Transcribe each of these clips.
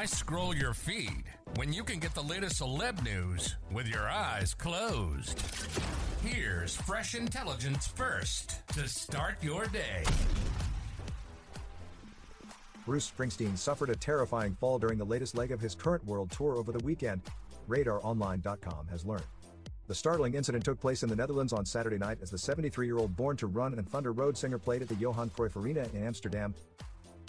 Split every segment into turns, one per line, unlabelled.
Why scroll your feed when you can get the latest celeb news with your eyes closed? Here's fresh intelligence first to start your day.
Bruce Springsteen suffered a terrifying fall during the latest leg of his current world tour over the weekend, RadarOnline.com has learned. The startling incident took place in the Netherlands on Saturday night as the 73 year old Born to Run and Thunder Road singer played at the Johan Cruyff Arena in Amsterdam.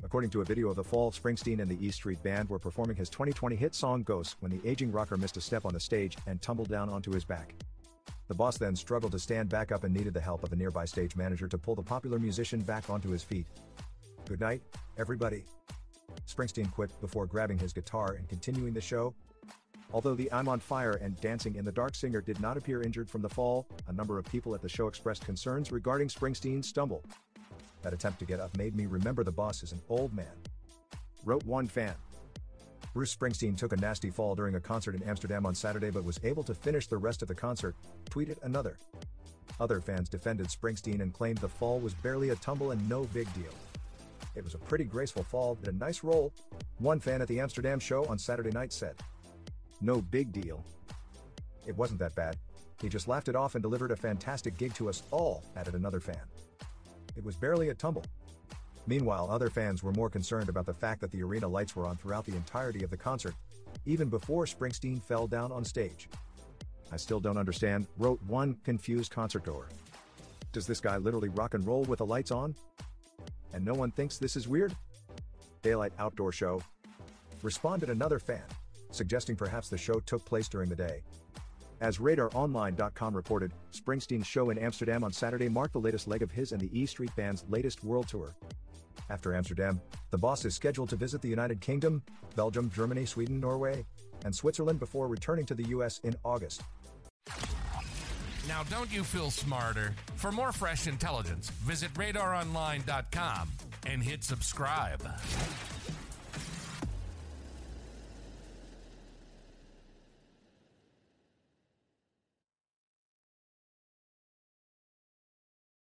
According to a video of the fall, Springsteen and the E Street Band were performing his 2020 hit song Ghosts when the aging rocker missed a step on the stage and tumbled down onto his back. The boss then struggled to stand back up and needed the help of a nearby stage manager to pull the popular musician back onto his feet. Good night, everybody. Springsteen quit before grabbing his guitar and continuing the show. Although the I'm on Fire and Dancing in the Dark singer did not appear injured from the fall, a number of people at the show expressed concerns regarding Springsteen's stumble. That attempt to get up made me remember the boss is an old man. Wrote one fan. Bruce Springsteen took a nasty fall during a concert in Amsterdam on Saturday but was able to finish the rest of the concert, tweeted another. Other fans defended Springsteen and claimed the fall was barely a tumble and no big deal. It was a pretty graceful fall and a nice roll, one fan at the Amsterdam show on Saturday night said. No big deal. It wasn't that bad. He just laughed it off and delivered a fantastic gig to us all, added another fan. It was barely a tumble. Meanwhile, other fans were more concerned about the fact that the arena lights were on throughout the entirety of the concert, even before Springsteen fell down on stage. I still don't understand, wrote one confused concertgoer. Does this guy literally rock and roll with the lights on? And no one thinks this is weird? Daylight Outdoor Show. Responded another fan, suggesting perhaps the show took place during the day. As RadarOnline.com reported, Springsteen's show in Amsterdam on Saturday marked the latest leg of his and the E Street Band's latest world tour. After Amsterdam, the boss is scheduled to visit the United Kingdom, Belgium, Germany, Sweden, Norway, and Switzerland before returning to the US in August.
Now, don't you feel smarter? For more fresh intelligence, visit radaronline.com and hit subscribe.